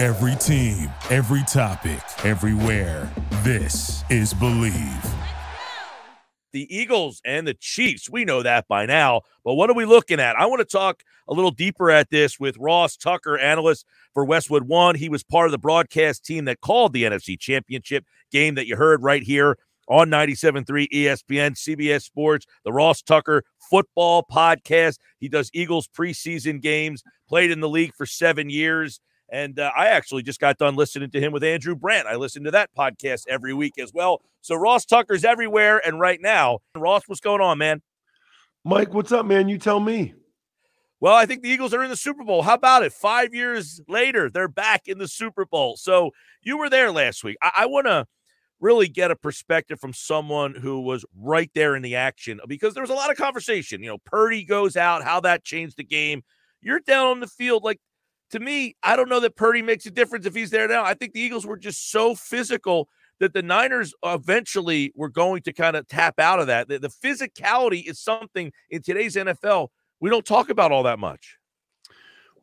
Every team, every topic, everywhere. This is Bleav. The Eagles and the Chiefs, we know that by now. But what are we looking at? I want to talk a little deeper at this with Ross Tucker, analyst for Westwood One. He was part of the broadcast team that called the NFC Championship game that you heard right here on 97.3 ESPN, CBS Sports, the Ross Tucker Football Podcast. He does Eagles preseason games, played in the league for seven years. And uh, I actually just got done listening to him with Andrew Brandt. I listen to that podcast every week as well. So Ross Tucker's everywhere. And right now, Ross, what's going on, man? Mike, what's up, man? You tell me. Well, I think the Eagles are in the Super Bowl. How about it? Five years later, they're back in the Super Bowl. So you were there last week. I, I want to really get a perspective from someone who was right there in the action because there was a lot of conversation. You know, Purdy goes out, how that changed the game. You're down on the field. Like, to me, I don't know that Purdy makes a difference if he's there now. I think the Eagles were just so physical that the Niners eventually were going to kind of tap out of that. The, the physicality is something in today's NFL we don't talk about all that much.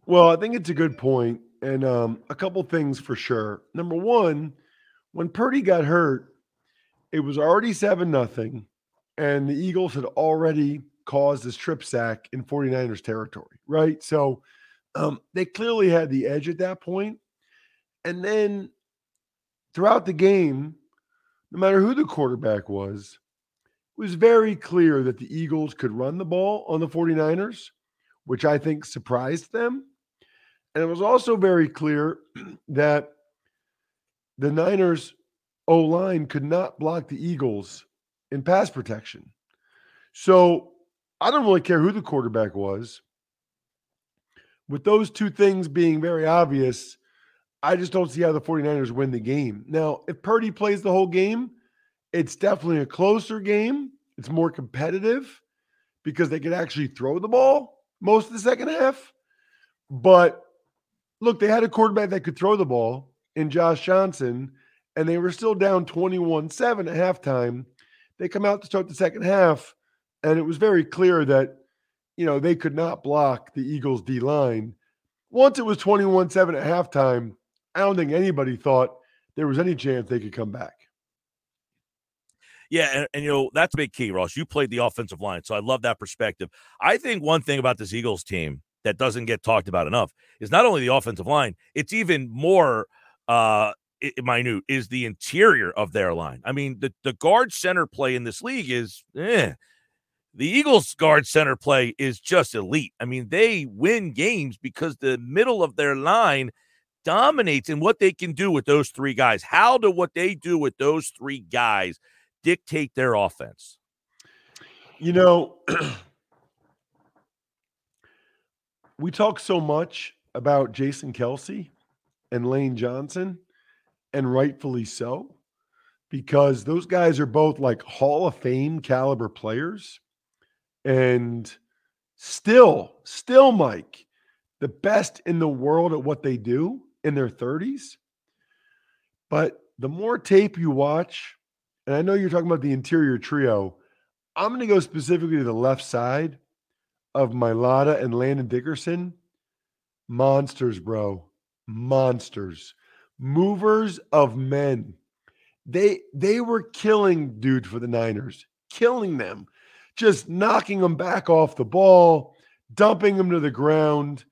Well, I think it's a good point, and um, a couple things for sure. Number one, when Purdy got hurt, it was already seven nothing, and the Eagles had already caused a strip sack in 49ers territory, right? So um, they clearly had the edge at that point. And then throughout the game, no matter who the quarterback was, it was very clear that the Eagles could run the ball on the 49ers, which I think surprised them. And it was also very clear that the Niners O line could not block the Eagles in pass protection. So I don't really care who the quarterback was with those two things being very obvious, I just don't see how the 49ers win the game. Now, if Purdy plays the whole game, it's definitely a closer game. It's more competitive because they could actually throw the ball most of the second half. But look, they had a quarterback that could throw the ball in Josh Johnson, and they were still down 21 7 at halftime. They come out to start the second half, and it was very clear that you know, they could not block the Eagles D line. Once it was 21 7 at halftime, I don't think anybody thought there was any chance they could come back. Yeah, and, and, you know that's a big key, Ross. You played the offensive line, so I love that perspective. I think one thing about this Eagles team that doesn't get talked about enough is not only the offensive line; it's even more uh, minute is the interior of their line. I mean, the the guard center play in this league is eh, the Eagles guard center play is just elite. I mean, they win games because the middle of their line dominates in what they can do with those three guys. How do what they do with those three guys dictate their offense? You know, we talk so much about Jason Kelce and Lane Johnson, and rightfully so, because those guys are both like Hall of Fame caliber players. And still, still, Mike, the best in the world at what they do in their 30s. But the more tape you watch, and I know you're talking about the interior trio, I'm going to go specifically to the left side of Mailata and Landon Dickerson. Monsters, bro. Monsters. Movers of men. They they were killing dude for the Niners, killing them just knocking them back off the ball, dumping them to the ground.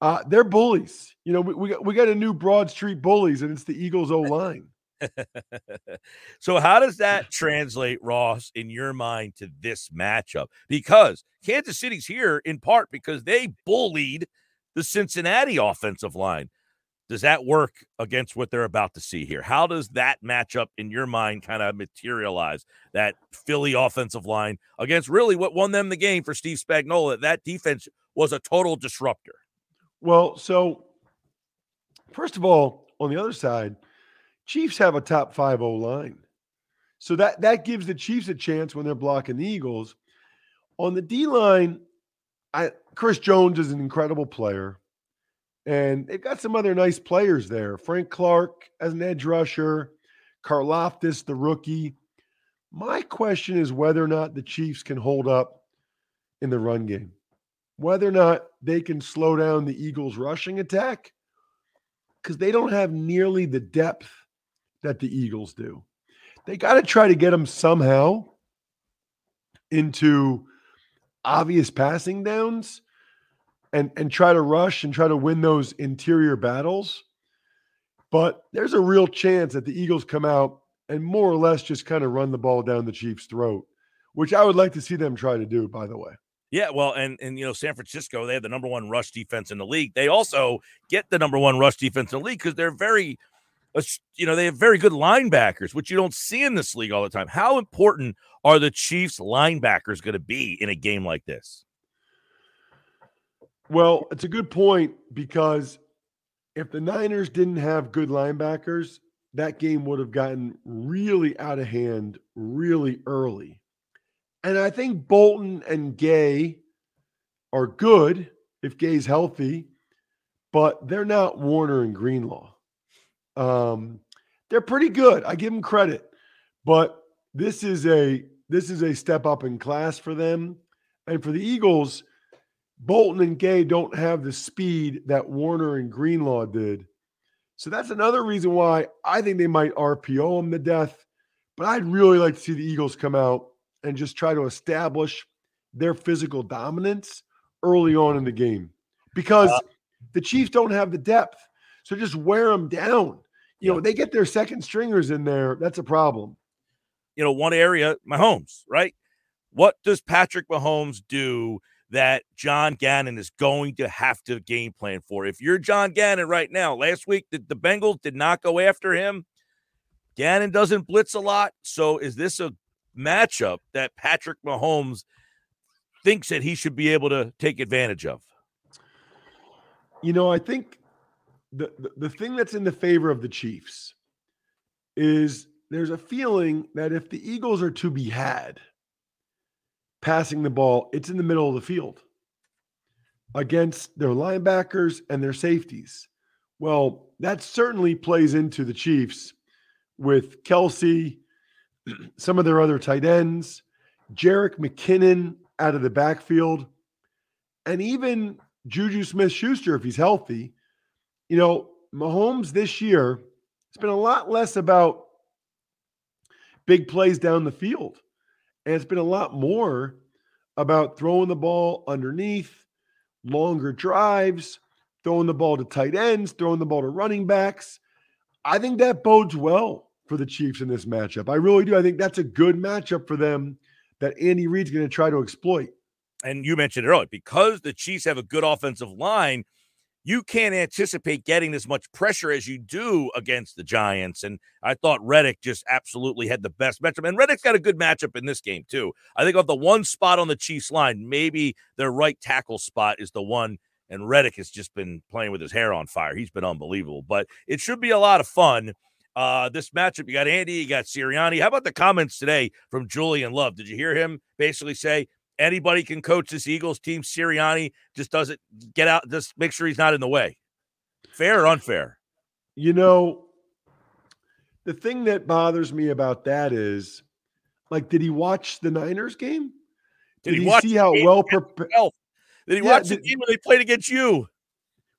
Uh, they're bullies. You know, we, we got we got a new Broad Street bullies, and it's the Eagles O line. so how does that translate, Ross, in your mind to this matchup? Because Kansas City's here in part because they bullied the Cincinnati offensive line. Does that work against what they're about to see here? How does that matchup in your mind kind of materialize? That Philly offensive line against really what won them the game for Steve Spagnuolo. That defense was a total disruptor. Well, so first of all, on the other side, Chiefs have a top five O line. So that that gives the Chiefs a chance when they're blocking the Eagles. On the D line, I Chris Jones is an incredible player. And they've got some other nice players there. Frank Clark as an edge rusher, Karlaftis, the rookie. My question is whether or not the Chiefs can hold up in the run game, whether or not they can slow down the Eagles' rushing attack, because they don't have nearly the depth that the Eagles do. They got to try to get them somehow into obvious passing downs and and try to rush and try to win those interior battles. But there's a real chance that the Eagles come out and more or less just kind of run the ball down the Chiefs' throat, which I would like to see them try to do, by the way. Yeah, well, and and you know, San Francisco, they have the number one rush defense in the league. They also get the number one rush defense in the league because they're very, you know, they have very good linebackers, which you don't see in this league all the time. How important are the Chiefs linebackers going to be in a game like this? Well, it's a good point because if the Niners didn't have good linebackers, that game would have gotten really out of hand really early. And I think Bolton and Gay are good if Gay's healthy, but they're not Warner and Greenlaw. Um, they're pretty good. I give them credit, but this is a this is a step up in class for them. And for the Eagles, Bolton and Gay don't have the speed that Warner and Greenlaw did. So that's another reason why I think they might RPO them to death. But I'd really like to see the Eagles come out and just try to establish their physical dominance early on in the game because uh, the Chiefs don't have the depth. So just wear them down. You know, they get their second stringers in there. That's a problem. You know, one area, Mahomes, right? What does Patrick Mahomes do that John Gannon is going to have to game plan for? If you're John Gannon right now, last week the, the Bengals did not go after him. Gannon doesn't blitz a lot. So is this a matchup that Patrick Mahomes thinks that he should be able to take advantage of? You know, I think the, the, the thing that's in the favor of the Chiefs is there's a feeling that if the Eagles are to be had passing the ball, it's in the middle of the field against their linebackers and their safeties. Well, that certainly plays into the Chiefs with Kelce, some of their other tight ends, Jerick McKinnon out of the backfield, and even Juju Smith Schuster, if he's healthy. You know, Mahomes this year, it's been a lot less about big plays down the field. And it's been a lot more about throwing the ball underneath, longer drives, throwing the ball to tight ends, throwing the ball to running backs. I think that bodes well for the Chiefs in this matchup. I really do. I think that's a good matchup for them that Andy Reid's going to try to exploit. And you mentioned it earlier because the Chiefs have a good offensive line, you can't anticipate getting as much pressure as you do against the Giants. And I thought Reddick just absolutely had the best matchup. And Reddick's got a good matchup in this game, too. I think of the one spot on the Chiefs line, maybe their right tackle spot is the one. And Reddick has just been playing with his hair on fire. He's been unbelievable. But it should be a lot of fun uh, this matchup. You got Andy, you got Sirianni. How about the comments today from Julian Love? Did you hear him basically say anybody can coach this Eagles team? Sirianni just doesn't get out, just make sure he's not in the way. Fair or unfair? You know, the thing that bothers me about that is like, did he watch the Niners game? Did, did he, he see how well prepared? Did he yeah, watch the game when they played against you?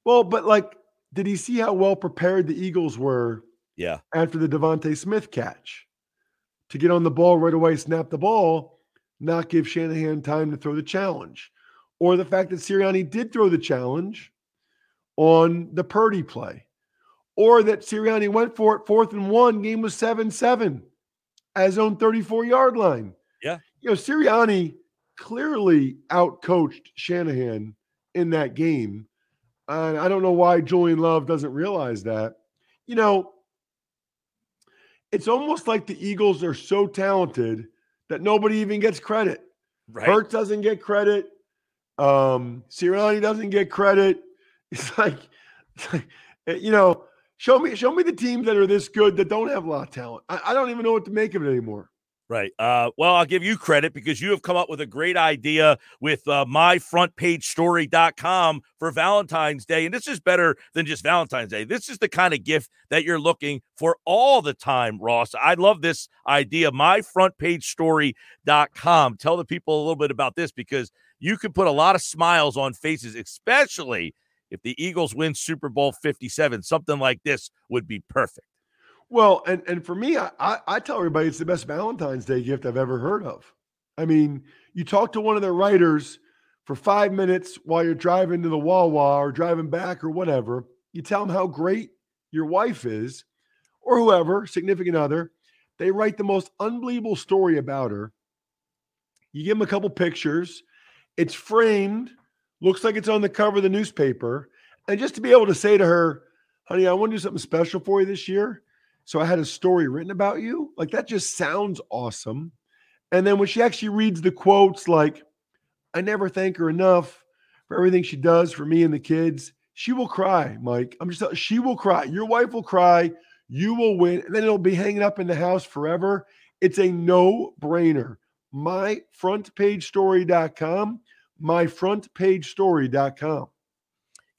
Well, but like, did he see how well prepared the Eagles were yeah. After the DeVonta Smith catch to get on the ball right away, snap the ball, not give Shanahan time to throw the challenge. Or the fact that Sirianni did throw the challenge on the Purdy play. Or that Sirianni went for it fourth and one, game was 7 7 as own 34 yard line. Yeah. You know, Sirianni clearly outcoached Shanahan in that game. And I don't know why Julian Love doesn't realize that. You know, it's almost like the Eagles are so talented that nobody even gets credit. Right. Hurts doesn't get credit. Um, Sirianni doesn't get credit. It's like, it's like, eh, you know, show me show me the teams that are this good that don't have a lot of talent. I, I don't even know what to make of it anymore. Right. Uh, well, I'll give you credit because you have come up with a great idea with uh, myfrontpagestory.com for Valentine's Day. And this is better than just Valentine's Day. This is the kind of gift that you're looking for all the time, Ross. I love this idea. Myfrontpagestory.com. Tell the people a little bit about this because you can put a lot of smiles on faces, especially If the Eagles win Super Bowl 57, something like this would be perfect. Well, and and for me, I, I, I tell everybody it's the best Valentine's Day gift I've ever heard of. I mean, you talk to one of their writers for five minutes while you're driving to the Wawa or driving back or whatever. You tell them how great your wife is, or whoever, significant other. They write the most unbelievable story about her. You give them a couple pictures. It's framed, looks like it's on the cover of the newspaper. And just to be able to say to her, honey, I want to do something special for you this year. So I had a story written about you. Like that just sounds awesome. And then when she actually reads the quotes, like, I never thank her enough for everything she does for me and the kids, she will cry, Mike. I'm just she will cry. Your wife will cry. You will win. And then it'll be hanging up in the house forever. It's a no brainer. MyFrontPageStory.com. MyFrontPageStory.com.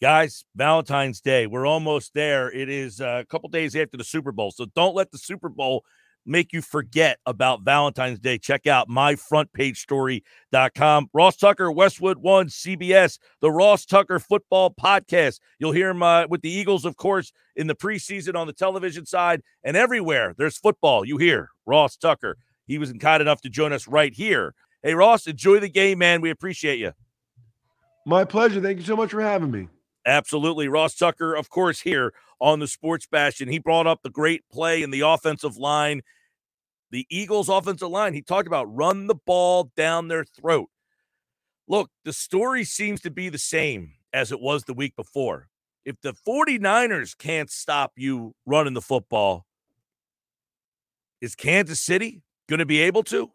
Guys, Valentine's Day. We're almost there. It is uh, a couple days after the Super Bowl. So don't let the Super Bowl make you forget about Valentine's Day. Check out myfrontpagestory.com. Ross Tucker, Westwood One, CBS, the Ross Tucker Football Podcast. You'll hear him uh, with the Eagles, of course, in the preseason on the television side and everywhere there's football. You hear Ross Tucker. He was kind enough to join us right here. Hey, Ross, enjoy the game, man. We appreciate you. My pleasure. Thank you so much for having me. Absolutely. Ross Tucker, of course, here on the Sports Bastion. He brought up the great play in the offensive line, the Eagles' offensive line. He talked about run the ball down their throat. Look, the story seems to be the same as it was the week before. If the 49ers can't stop you running the football, is Kansas City going to be able to?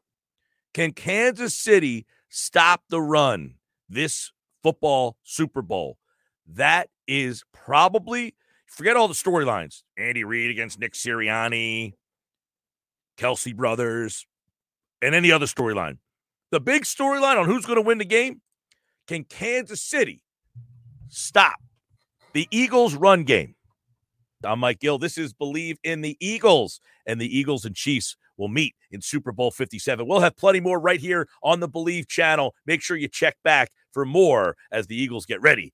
Can Kansas City stop the run this football Super Bowl? That is probably forget all the storylines. Andy Reid against Nick Sirianni, Kelce brothers, and any other storyline. The big storyline on who's going to win the game can Kansas City stop the Eagles' run game? I'm Mike Gill. This is Bleav in the Eagles, and the Eagles and Chiefs will meet in Super Bowl 57. We'll have plenty more right here on the Bleav channel. Make sure you check back for more as the Eagles get ready